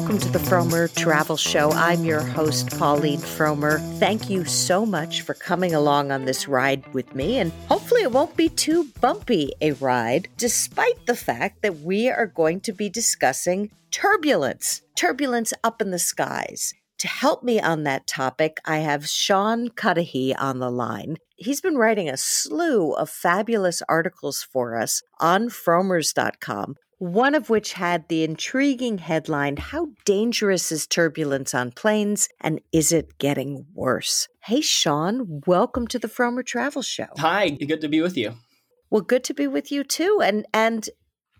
Welcome to the Frommer Travel Show. I'm your host, Pauline Frommer. Thank you so much for coming along on this ride with me, and hopefully, it won't be too bumpy a ride, despite the fact that we are going to be discussing turbulence, turbulence up in the skies. To help me on that topic, I have Sean Cudahy on the line. He's been writing a slew of fabulous articles for us on frommers.com, one of which had the intriguing headline How Dangerous is Turbulence on Planes and Is It Getting Worse? Hey, Sean, welcome to the Frommer Travel Show. Hi, good to be with you. Well, good to be with you too. And and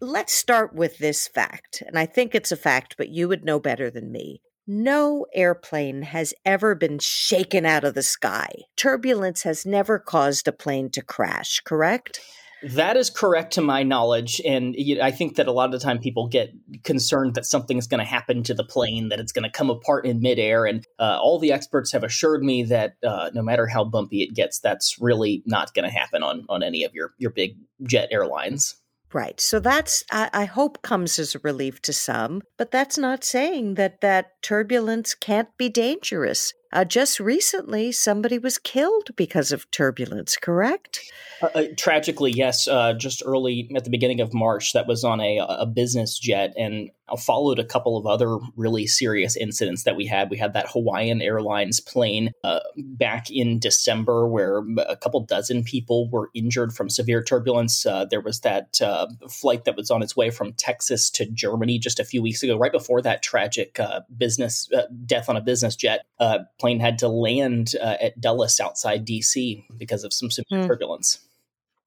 let's start with this fact. And I think it's a fact, but you would know better than me. No airplane has ever been shaken out of the sky. Turbulence has never caused a plane to crash, correct? That is correct to my knowledge. And I think that a lot of the time people get concerned that something's going to happen to the plane, that it's going to come apart in midair. And uh, all the experts have assured me that uh, no matter how bumpy it gets, that's really not going to happen on, on any of your, your big jet airlines. Right. So that's I, I, hope comes as a relief to some, but that's not saying that that turbulence can't be dangerous. Uh, just recently, somebody was killed because of turbulence. Correct? Uh, uh, tragically, yes. Uh, just early at the beginning of March, that was on a, a business jet, and followed a couple of other really serious incidents that we had. We had that Hawaiian Airlines plane uh, back in December where a couple dozen people were injured from severe turbulence. Uh, there was that uh, flight that was on its way from Texas to Germany just a few weeks ago, right before that tragic uh, business uh, death on a business jet. Uh, plane had to land at Dulles outside DC because of some severe mm. turbulence.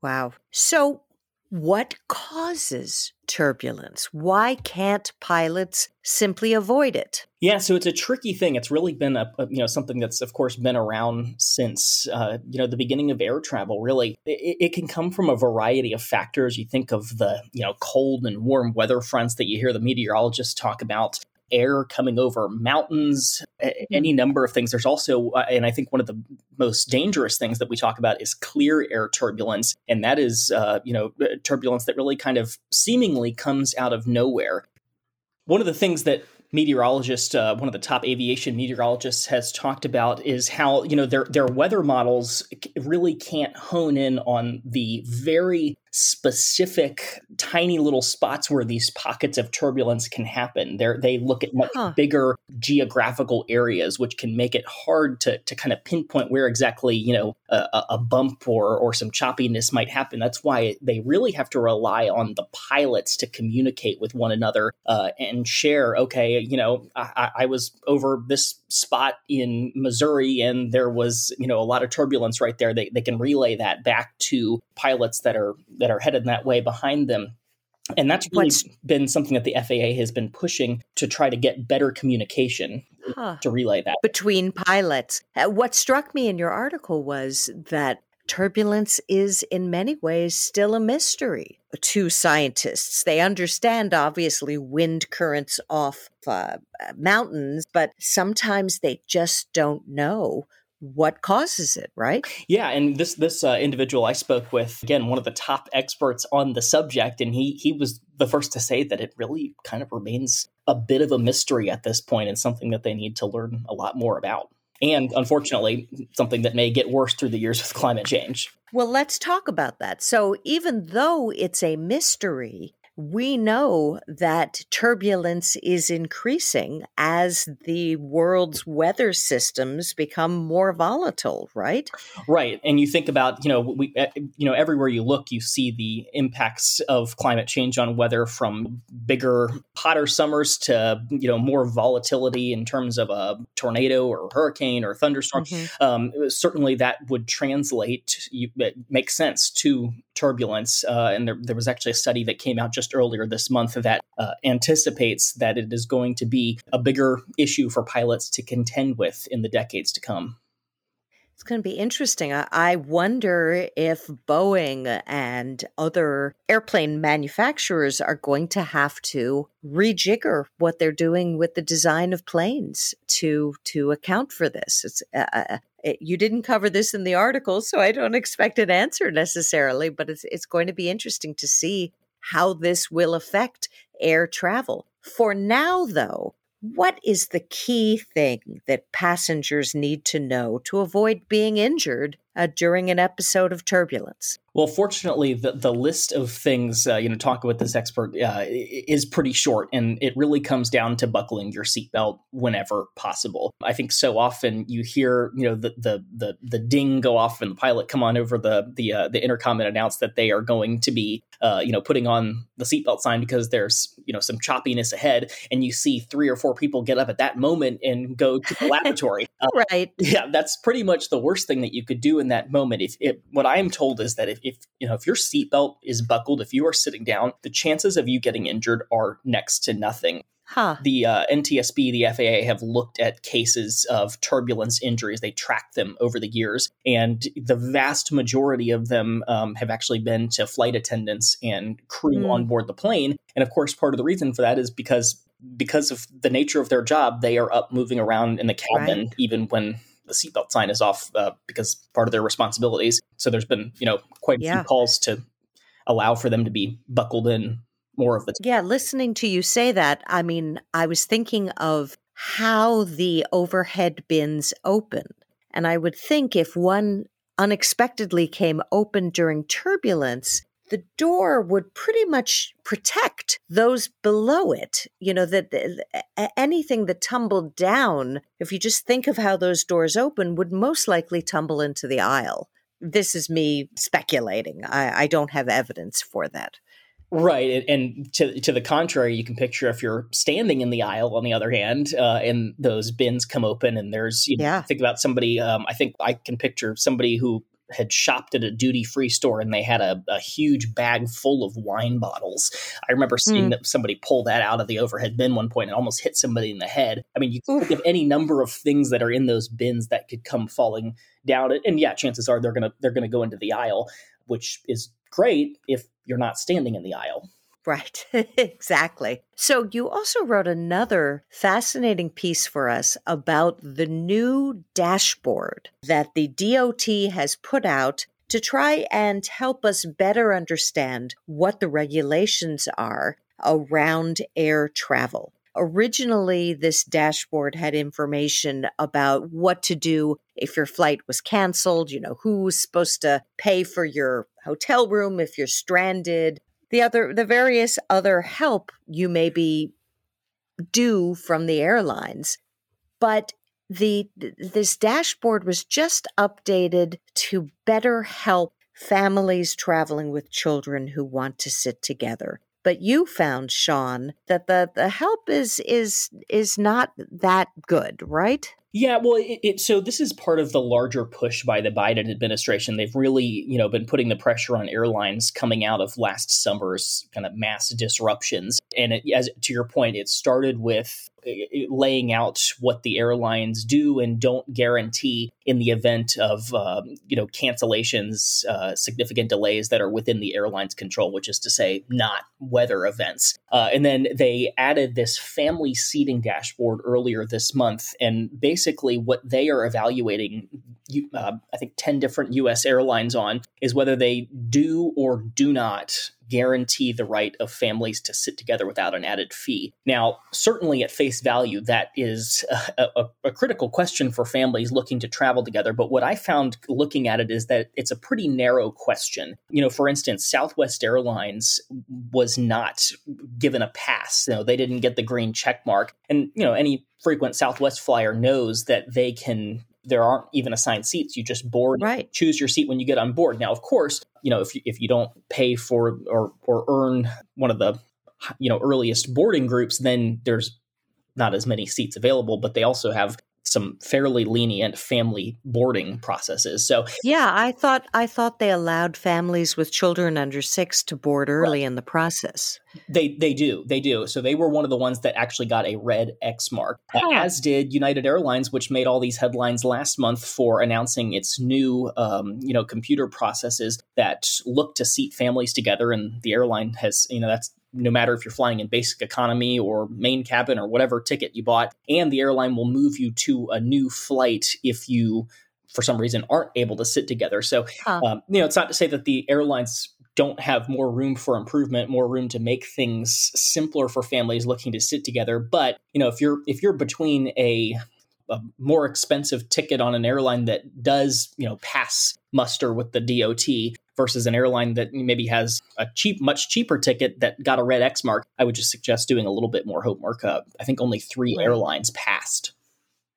Wow. So, what causes turbulence? Why can't pilots simply avoid it? Yeah, so it's a tricky thing. It's really been a, a you know something that's of course been around since uh, you know the beginning of air travel. Really, it, it, can come from a variety of factors. You think of the you know cold and warm weather fronts that you hear the meteorologists talk about air coming over mountains, any hmm. number of things. There's also, uh, and I think one of the most dangerous things that we talk about is clear air turbulence, and that is, uh, you know, uh, turbulence that really kind of seemingly comes out of nowhere. One of the things that meteorologist, uh, one of the top aviation meteorologists, has talked about is how you know their their weather models really can't hone in on the very specific tiny little spots where these pockets of turbulence can happen. They they look at much huh. bigger geographical areas, which can make it hard to to kind of pinpoint where exactly you know a, a bump or or some choppiness might happen. That's why they really have to rely on the pilots to communicate with one another uh, and share. Okay, you know, I, I was over this spot in Missouri and there was you know a lot of turbulence right there. They they can relay that back to pilots that are that are headed that way behind them. And that's really been something that the FAA has been pushing to try to get better communication huh. to relay that. Between pilots. Uh, what struck me in your article was that turbulence is in many ways still a mystery to scientists. They understand, obviously, wind currents off uh, mountains, but sometimes they just don't know what causes it, right? Yeah, and this this uh, individual I spoke with, again, one of the top experts on the subject, and he he was the first to say that it really kind of remains a bit of a mystery at this point, and something that they need to learn a lot more about. And unfortunately, something that may get worse through the years with climate change. Well, let's talk about that. So, even though it's a mystery, we know that turbulence is increasing as the world's weather systems become more volatile, right? Right. And you think about, you know, we you know, everywhere you look, you see the impacts of climate change on weather from bigger, hotter summers to, you know, more volatility in terms of a tornado or hurricane or thunderstorm. Mm-hmm. Um, certainly that would translate, you, it makes sense to turbulence. Uh, and there, there was actually a study that came out just earlier this month that uh, anticipates that it is going to be a bigger issue for pilots to contend with in the decades to come. It's going to be interesting. I wonder if Boeing and other airplane manufacturers are going to have to rejigger what they're doing with the design of planes to to account for this. It's uh, uh you didn't cover this in the article, so I don't expect an answer necessarily. But it's it's going to be interesting to see how this will affect air travel. For now, though, what is the key thing that passengers need to know to avoid being injured uh, during an episode of turbulence? Well, fortunately, the, the list of things, uh, you know, talk with this expert uh, is pretty short, and it really comes down to buckling your seatbelt whenever possible. I think so often you hear, you know, the the the, the ding go off and the pilot come on over the the uh, the intercom and announce that they are going to be, uh, you know, putting on the seatbelt sign because there's, you know, some choppiness ahead, and you see three or four people get up at that moment and go to the laboratory. Uh, right. Yeah, that's pretty much the worst thing that you could do in that moment. If, if what I am told is that if, if you know if your seatbelt is buckled, if you are sitting down, the chances of you getting injured are next to nothing. Huh. The uh, NTSB, the FAA have looked at cases of turbulence injuries. They tracked them over the years, and the vast majority of them um, have actually been to flight attendants and crew mm. on board the plane. And of course, part of the reason for that is because because of the nature of their job, they are up moving around in the cabin right. even when the seatbelt sign is off uh, because part of their responsibilities. So there's been, you know, quite a yeah. few calls to allow for them to be buckled in more of the time. Yeah, listening to you say that, I mean, I was thinking of how the overhead bins open. And I would think if one unexpectedly came open during turbulence, the door would pretty much protect those below it. You know, that anything that tumbled down, if you just think of how those doors open, would most likely tumble into the aisle. This is me speculating. I, I don't have evidence for that. Right, and to to the contrary, you can picture if you're standing in the aisle. On the other hand, uh, and those bins come open, and there's you know, yeah. think about somebody. Um, I think I can picture somebody who had shopped at a duty free store and they had a, a, huge bag full of wine bottles. I remember seeing mm. that somebody pull that out of the overhead bin one point and almost hit somebody in the head. I mean, you can think of any number of things that are in those bins that could come falling down. And yeah, chances are they're gonna they're gonna go into the aisle, which is great if you're not standing in the aisle. Right, exactly. So, you also wrote another fascinating piece for us about the new dashboard that the DOT has put out to try and help us better understand what the regulations are around air travel. Originally, this dashboard had information about what to do if your flight was canceled, you know, who's supposed to pay for your hotel room if you're stranded, the other the various other help you may be due from the airlines. But the this dashboard was just updated to better help families traveling with children who want to sit together. But you found sean that the, the help is is is not that good right yeah, well, it, it, so this is part of the larger push by the Biden administration. They've really, you know, been putting the pressure on airlines coming out of last summer's kind of mass disruptions. And it, as to your point, it started with laying out what the airlines do and don't guarantee in the event of um, you know cancellations, uh, significant delays that are within the airline's control, which is to say, not weather events. Uh, and then they added this family seating dashboard earlier this month, and basically what they are evaluating, uh, I think, ten different U.S. airlines on is whether they do or do not guarantee the right of families to sit together without an added fee. Now, certainly at face value, that is a, a, a, critical question for families looking to travel together. But what I found looking at it is that it's a pretty narrow question. You know, for instance, Southwest Airlines was not given a pass. You know, they didn't get the green check mark. And, you know, any frequent Southwest flyer knows that they can there aren't even assigned seats. You just board, right. choose your seat when you get on board. Now, of course, you know if you, if you don't pay for or or earn one of the you know earliest boarding groups, then there's not as many seats available. But they also have some fairly lenient family boarding processes. So yeah, I thought I thought they allowed families with children under six to board early right. in the process. They they do they do. So they were one of the ones that actually got a red X mark, as did United Airlines, which made all these headlines last month for announcing its new um, you know computer processes that look to seat families together. And the airline has you know that's no matter if you're flying in basic economy or main cabin or whatever ticket you bought, and the airline will move you to a new flight if you for some reason aren't able to sit together. So, huh. um, you know, it's not to say that the airlines don't have more room for improvement, more room to make things simpler for families looking to sit together. But you know, if you're if you're between a a more expensive ticket on an airline that does, you know, pass muster with the DOT versus an airline that maybe has a cheap, much cheaper ticket that got a red X mark, I would just suggest doing a little bit more homework. Uh, I think only three right. airlines passed.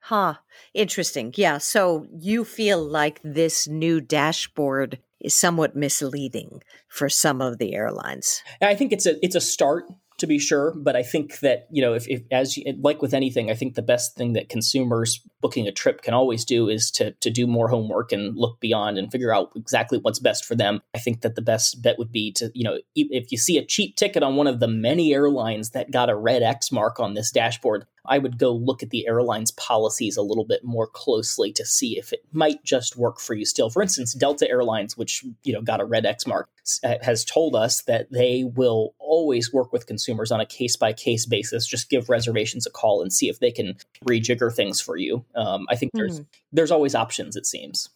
Huh. Interesting. Yeah. So you feel like this new dashboard is somewhat misleading for some of the airlines. I think it's a it's a start to be sure. But I think that you know, if, if as you, like with anything, I think the best thing that consumers booking a trip can always do is to to do more homework and look beyond and figure out exactly what's best for them. I think that the best bet would be to you know, if you see a cheap ticket on one of the many airlines that got a red X mark on this dashboard, I would go look at the airline's policies a little bit more closely to see if it might just work for you still. For instance, Delta Airlines, which you know got a red X mark, uh, has told us that they will always work with consumers on a case by case basis. Just give reservations a call and see if they can rejigger things for you. Um, I think there's mm. there's always options. It seems.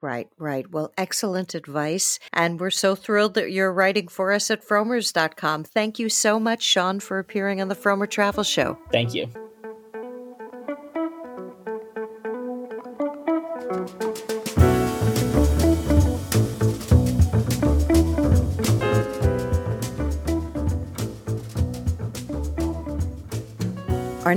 Right, right. Well, excellent advice. And we're so thrilled that you're writing for us at frommers.com. Thank you so much, Sean, for appearing on the Frommer Travel Show. Thank you.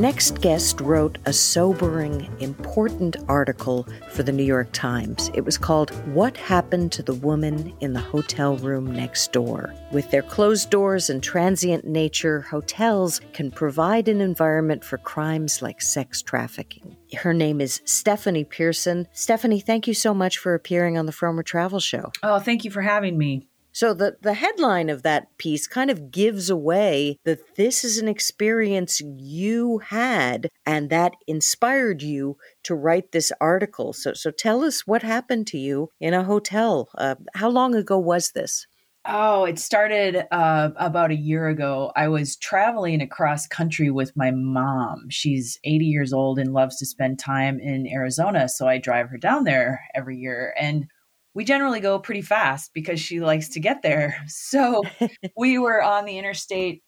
Next guest wrote a sobering, important article for the New York Times. It was called What Happened to the Woman in the Hotel Room Next Door. With their closed doors and transient nature, hotels can provide an environment for crimes like sex trafficking. Her name is Stephanie Pearson. Stephanie, thank you so much for appearing on the Frommer Travel Show. Oh, thank you for having me. So the the headline of that piece kind of gives away that this is an experience you had and that inspired you to write this article. So so tell us what happened to you in a hotel. Uh, how long ago was this? Oh, it started uh, about a year ago. I was traveling across country with my mom. She's 80 years old and loves to spend time in Arizona, so I drive her down there every year. And we generally go pretty fast because she likes to get there. So we were on the interstate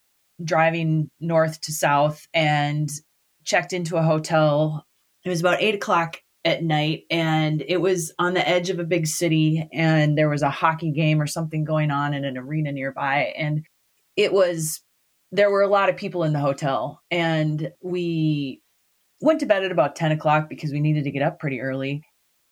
driving north to south and checked into a hotel. It was about eight o'clock at night and it was on the edge of a big city and there was a hockey game or something going on in an arena nearby. And it was, there were a lot of people in the hotel and we went to bed at about 10 o'clock because we needed to get up pretty early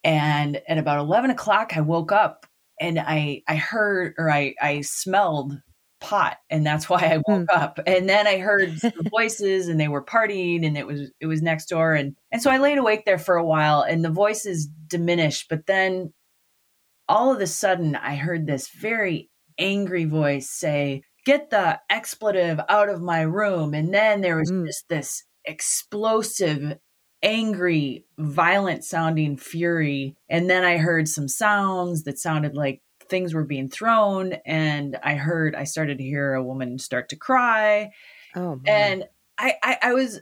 and at about 11 o'clock, I woke up and I, I heard or I, I smelled pot and that's why I woke mm. up. And then I heard voices and they were partying and it was, it was next door. And, and so I laid awake there for a while and the voices diminished. But then all of a sudden I heard this very angry voice say, get the expletive out of my room. And then there was mm. just this explosive angry, violent sounding fury. And then I heard some sounds that sounded like things were being thrown. And I heard, I started to hear a woman start to cry. Oh, man. and I, I, I was,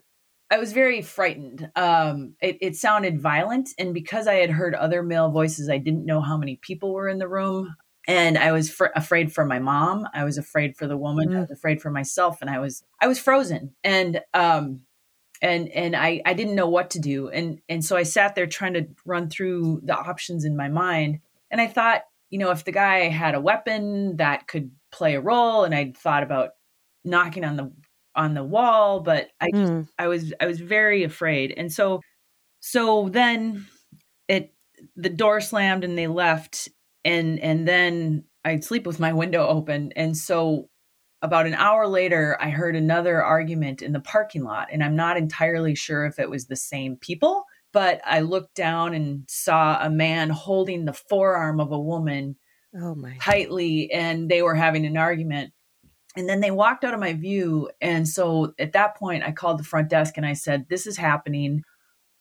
I was very frightened. Um, it, it sounded violent. And because I had heard other male voices, I didn't know how many people were in the room. And I was fr- afraid for my mom. I was afraid for the woman. Mm. I was afraid for myself. And I was, I was frozen. And, um, and and I I didn't know what to do. And and so I sat there trying to run through the options in my mind. And I thought you know if the guy had a weapon that could play a role and I thought about knocking on the on the wall but I just, mm. I was I was very afraid. And so so then it the door slammed and they left. And and then I'd sleep with my window open. And so about an hour later, I heard another argument in the parking lot, and I'm not entirely sure if it was the same people, but I looked down and saw a man holding the forearm of a woman oh my. tightly, and they were having an argument. And then they walked out of my view. And so at that point, I called the front desk and I said, This is happening.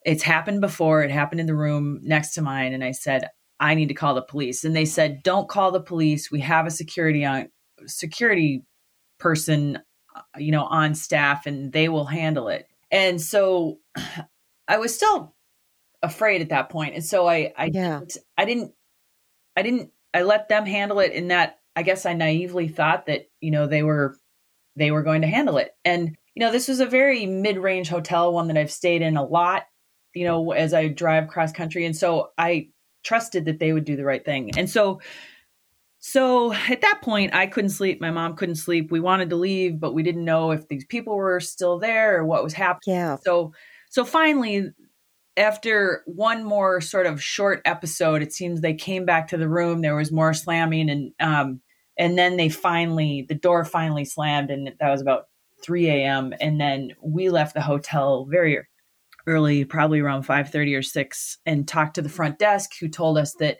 It's happened before. It happened in the room next to mine. And I said, I need to call the police. And they said, Don't call the police. We have a security on security person uh, you know on staff and they will handle it and so i was still afraid at that point and so i i yeah. didn't, i didn't i didn't i let them handle it in that I guess I naively thought that, you know, they were they were going to handle it. And, you know, this was a very mid-range hotel, one that I've stayed in a lot, you know, as I drive cross country. And so I trusted that they would do the right thing. And so so at that point, I couldn't sleep. My mom couldn't sleep. We wanted to leave, but we didn't know if these people were still there or what was happening. Yeah. So, so finally, after one more sort of short episode, it seems they came back to the room. There was more slamming, and um, and then they finally, the door finally slammed, and that was about 3 a.m. And then we left the hotel very early, probably around 5:30 or 6, and talked to the front desk, who told us that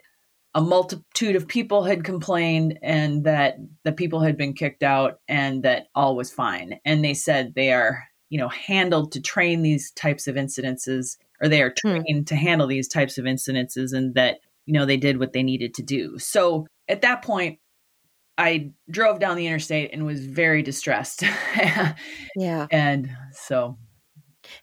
a multitude of people had complained and that the people had been kicked out and that all was fine. And they said they are, you know, handled to train these types of incidences or they are hmm. trained hmm. to handle these types of incidences and that, you know, they did what they needed to do. So at that point, I drove down the interstate and was very distressed. yeah. And so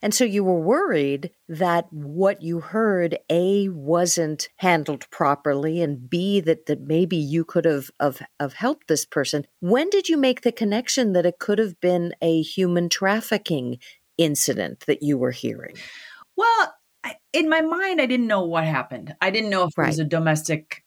and so you were worried that what you heard, A, wasn't handled properly, and B, that, that maybe you could have, have, have helped this person. When did you make the connection that it could have been a human trafficking incident that you were hearing? Well, in my mind, I didn't know what happened. I didn't know if right. it was a domestic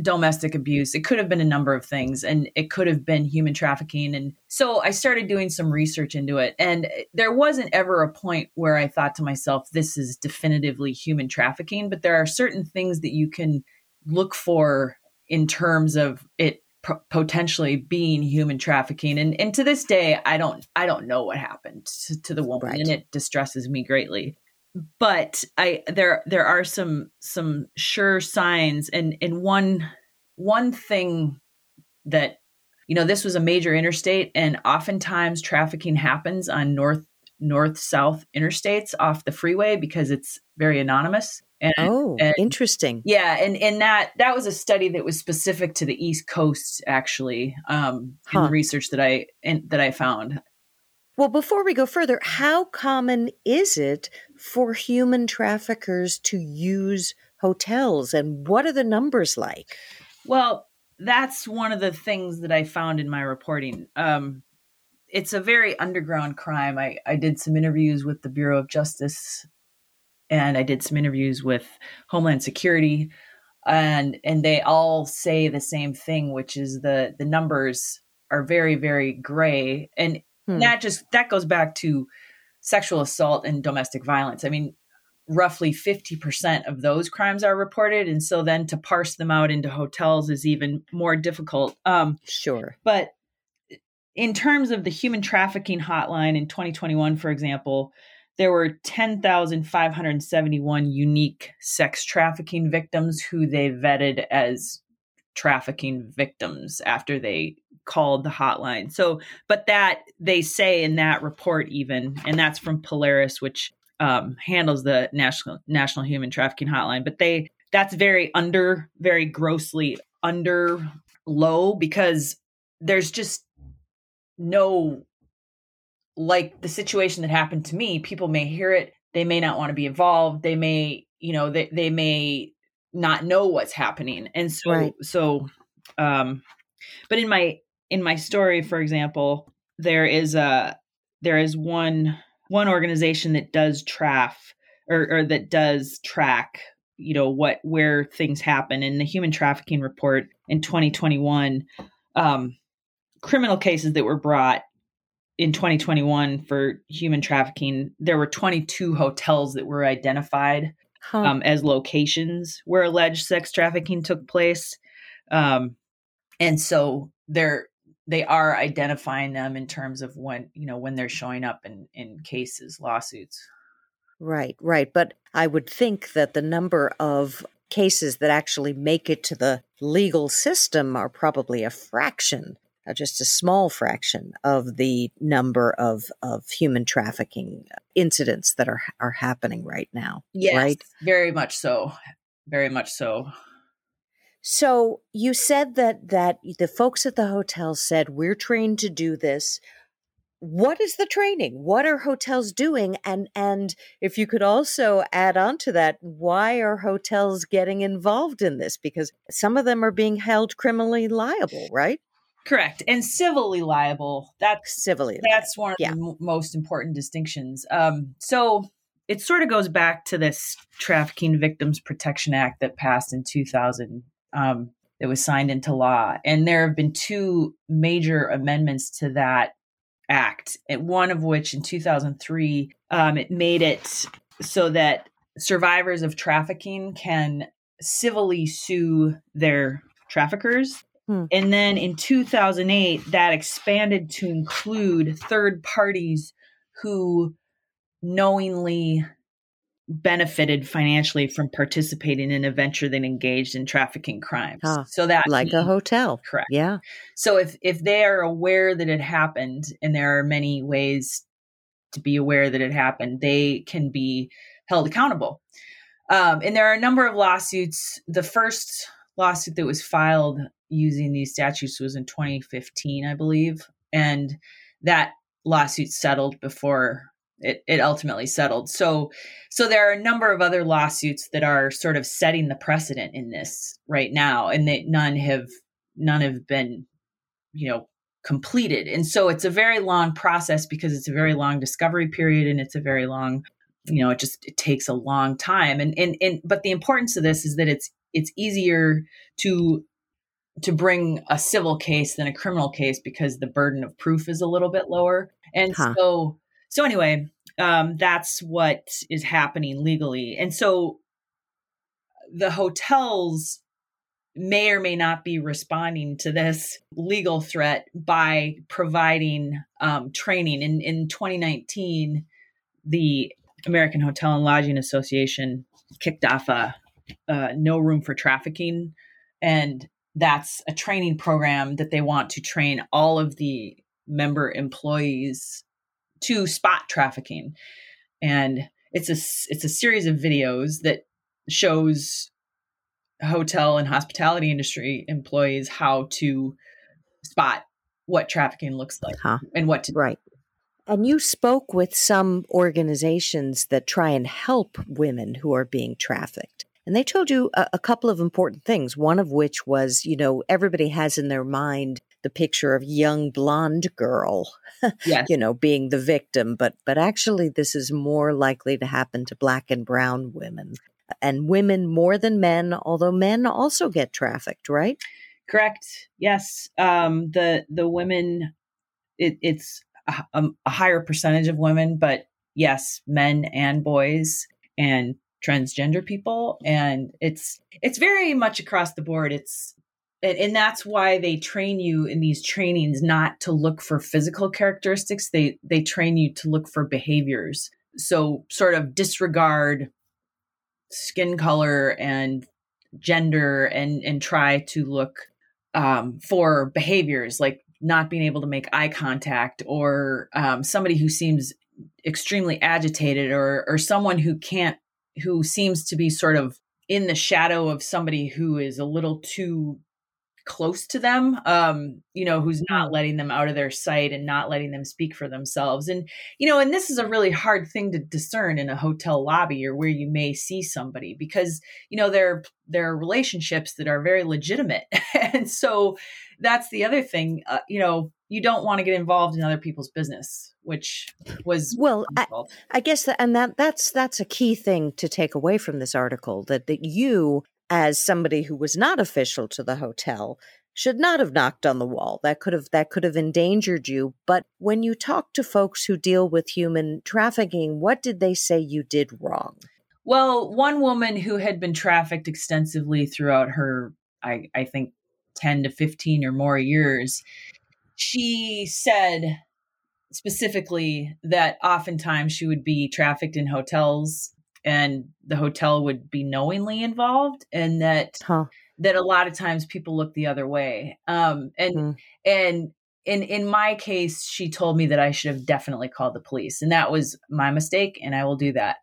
domestic abuse. It could have been a number of things and it could have been human trafficking. And so I started doing some research into it. And there wasn't ever a point where I thought to myself, this is definitively human trafficking. But there are certain things that you can look for in terms of it potentially being human trafficking and and to this day i don't i don't know what happened to, to the woman right. and it distresses me greatly but I there there are some some sure signs and and one one thing that you know this was a major interstate and oftentimes trafficking happens on north north south interstates off the freeway because it's very anonymous and, oh and, interesting yeah and and that that was a study that was specific to the east coast actually um huh. in the research that i in, that i found well, before we go further, how common is it for human traffickers to use hotels and what are the numbers like? Well, that's one of the things that I found in my reporting. Um, it's a very underground crime. I, I did some interviews with the Bureau of Justice and I did some interviews with Homeland Security and and they all say the same thing, which is the the numbers are very, very gray. And Hmm. That just that goes back to sexual assault and domestic violence. I mean, roughly 50% of those crimes are reported and so then to parse them out into hotels is even more difficult. Um sure. But in terms of the human trafficking hotline in 2021 for example, there were 10,571 unique sex trafficking victims who they vetted as trafficking victims after they called the hotline. So, but that they say in that report, even, and that's from Polaris, which um, handles the national national human trafficking hotline. But they that's very under, very grossly under low because there's just no like the situation that happened to me. People may hear it, they may not want to be involved. They may, you know, they they may not know what's happening, and so right. so. Um, but in my in my story, for example, there is a there is one one organization that does traf or, or that does track you know what where things happen in the human trafficking report in 2021 um, criminal cases that were brought in 2021 for human trafficking there were 22 hotels that were identified huh. um, as locations where alleged sex trafficking took place um, and so there they are identifying them in terms of when you know when they're showing up in in cases lawsuits. Right right but i would think that the number of cases that actually make it to the legal system are probably a fraction uh, just a small fraction of the number of of human trafficking incidents that are are happening right now yes right? very much so very much so so you said that that the folks at the hotel said we're trained to do this. what is the training? What are hotels doing? And and if you could also add on to that, why are hotels getting involved in this? Because some of them are being held criminally liable, right? Correct. And civilly liable. That's civilly. That's liable. one of yeah. the m- most important distinctions. Um, so it sort of goes back to this Trafficking Victims Protection Act that passed in 2000. Um, that was signed into law. And there have been two major amendments to that act, one of which in 2003, um, it made it so that survivors of trafficking can civilly sue their traffickers Hmm. And then in 2008, that expanded to include third parties who knowingly benefited financially from participating in a venture that engaged in trafficking crimes. Huh. So that like a hotel. Correct. Yeah. So if if they are aware that it happened and there are many ways to be aware that it happened, they can be held accountable. Um, and there are a number of lawsuits. The first lawsuit that was filed using these statutes was in 2015, I believe. And that lawsuit settled before it, it ultimately settled. So so there are a number of other lawsuits that are sort of setting the precedent in this right now, and that none have none have been, you know, completed. And so it's a very long process because it's a very long discovery period and it's a very long, you know, it just it takes a long time. And and and but the importance of this is that it's it's easier to to bring a civil case than a criminal case because the burden of proof is a little bit lower. And huh. so, so anyway, um, that's what is happening legally. And so the hotels may or may not be responding to this legal threat by providing um, training. In, in 2019, the American Hotel and Lodging Association kicked off a, a no room for trafficking and that's a training program that they want to train all of the member employees to spot trafficking and it's a it's a series of videos that shows hotel and hospitality industry employees how to spot what trafficking looks like huh. and what to do. right and you spoke with some organizations that try and help women who are being trafficked and they told you a, a couple of important things, one of which was, you know, everybody has in their mind the picture of young blonde girl yes. you know being the victim but but actually this is more likely to happen to black and brown women and women more than men although men also get trafficked right? Correct. Yes. Um the the women it, it's a, a higher percentage of women but yes men and boys and transgender people and it's it's very much across the board. It's and, and that's why they train you in these trainings not to look for physical characteristics. They they train you to look for behaviors. So sort of disregard skin color and gender and and try to look um, for behaviors like not being able to make eye contact or um, somebody who seems extremely agitated or or someone who can't who seems to be sort of in the shadow of somebody who is a little too close to them um you know who's not mm. letting them out of their sight and not letting them speak for themselves. And you know and this is a really hard thing to discern in a hotel lobby or where you may see somebody because you know there there are relationships that are very legitimate. And so that's the other thing uh, you know you don't want to get involved in other people's business which was well I, I, guess that and that that's that's a key thing to take away from this article that that you as somebody who was not official to the hotel should not have knocked on the wall. That could have that could have endangered you. But when you talk to folks who deal with human trafficking what did they say you did wrong? Well one woman who had been trafficked extensively throughout her i i think 10 to 15 or more years she said specifically that oftentimes she would be trafficked in hotels and the hotel would be knowingly involved and that huh. that a lot of times people look the other way um and mm. and in in my case she told me that I should have definitely called the police and that was my mistake and I will do that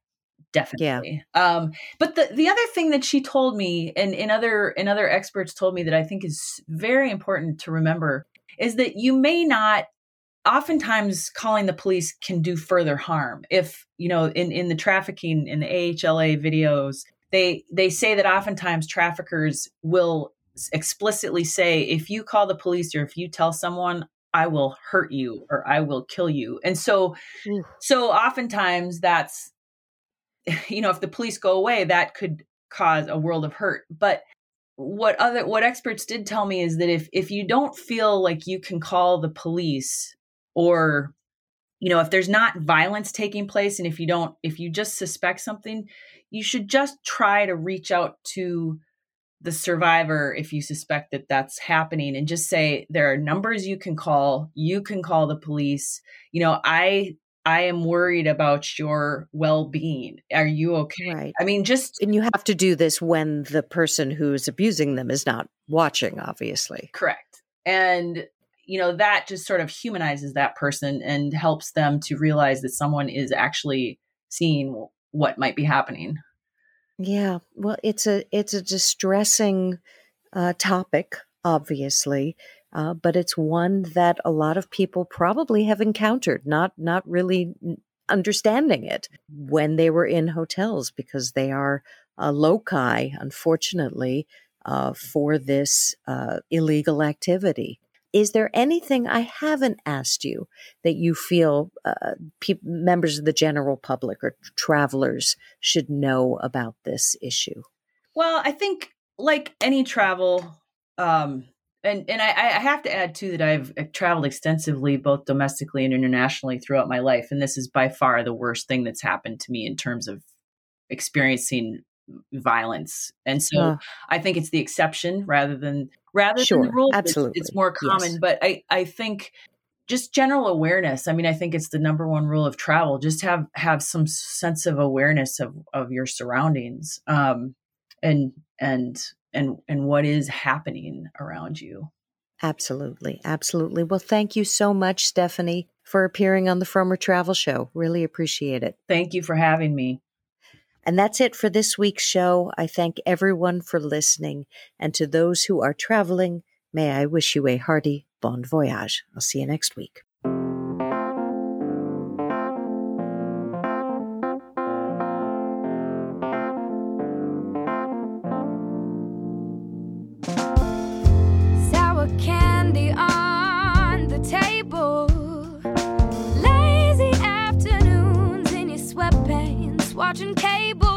definitely yeah. um but the the other thing that she told me and in other and other experts told me that I think is very important to remember is that you may not oftentimes calling the police can do further harm if you know in in the trafficking in the AHLA videos they they say that oftentimes traffickers will explicitly say if you call the police or if you tell someone I will hurt you or I will kill you. And so so oftentimes that's you know if the police go away that could cause a world of hurt. But what other what experts did tell me is that if if you don't feel like you can call the police or you know if there's not violence taking place and if you don't if you just suspect something you should just try to reach out to the survivor if you suspect that that's happening and just say there are numbers you can call. You can call the police. You know i i am worried about your well-being. Are you okay? Right. i mean just And you have to do this when the person who's abusing them is not watching, obviously. correct. And you know that just sort of humanizes that person and helps them to realize that someone is actually seeing what might be happening Yeah. Well, it's a it's a distressing uh, topic, obviously, uh, but it's one that a lot of people probably have encountered, not not really understanding it when they were in hotels because they are uh, loci, unfortunately, uh, for this uh, illegal activity. Is there anything I haven't asked you that you feel uh, pe- members of the general public or travelers should know about this issue? Well, I think like any travel, um, and and I, I have to add too that I've traveled extensively, both domestically and internationally, throughout my life, and this is by far the worst thing that's happened to me in terms of experiencing violence. And so Uh, I think it's the exception rather than rather than the rule. It's- absolutely, it's, more common. yes. But I I think just general awareness. I mean, I think it's the number one rule of travel. Just have have some sense of awareness of of your surroundings. Um, and and and and what is happening around you. absolutely, absolutely. Well, thank you so much, Stephanie, for appearing on the Frommer Travel Show. Really appreciate it. Thank you for having me. And that's it for this week's show. I thank everyone for listening. And to those who are traveling, may I wish you a hearty bon voyage. I'll see you next week. Watching cable.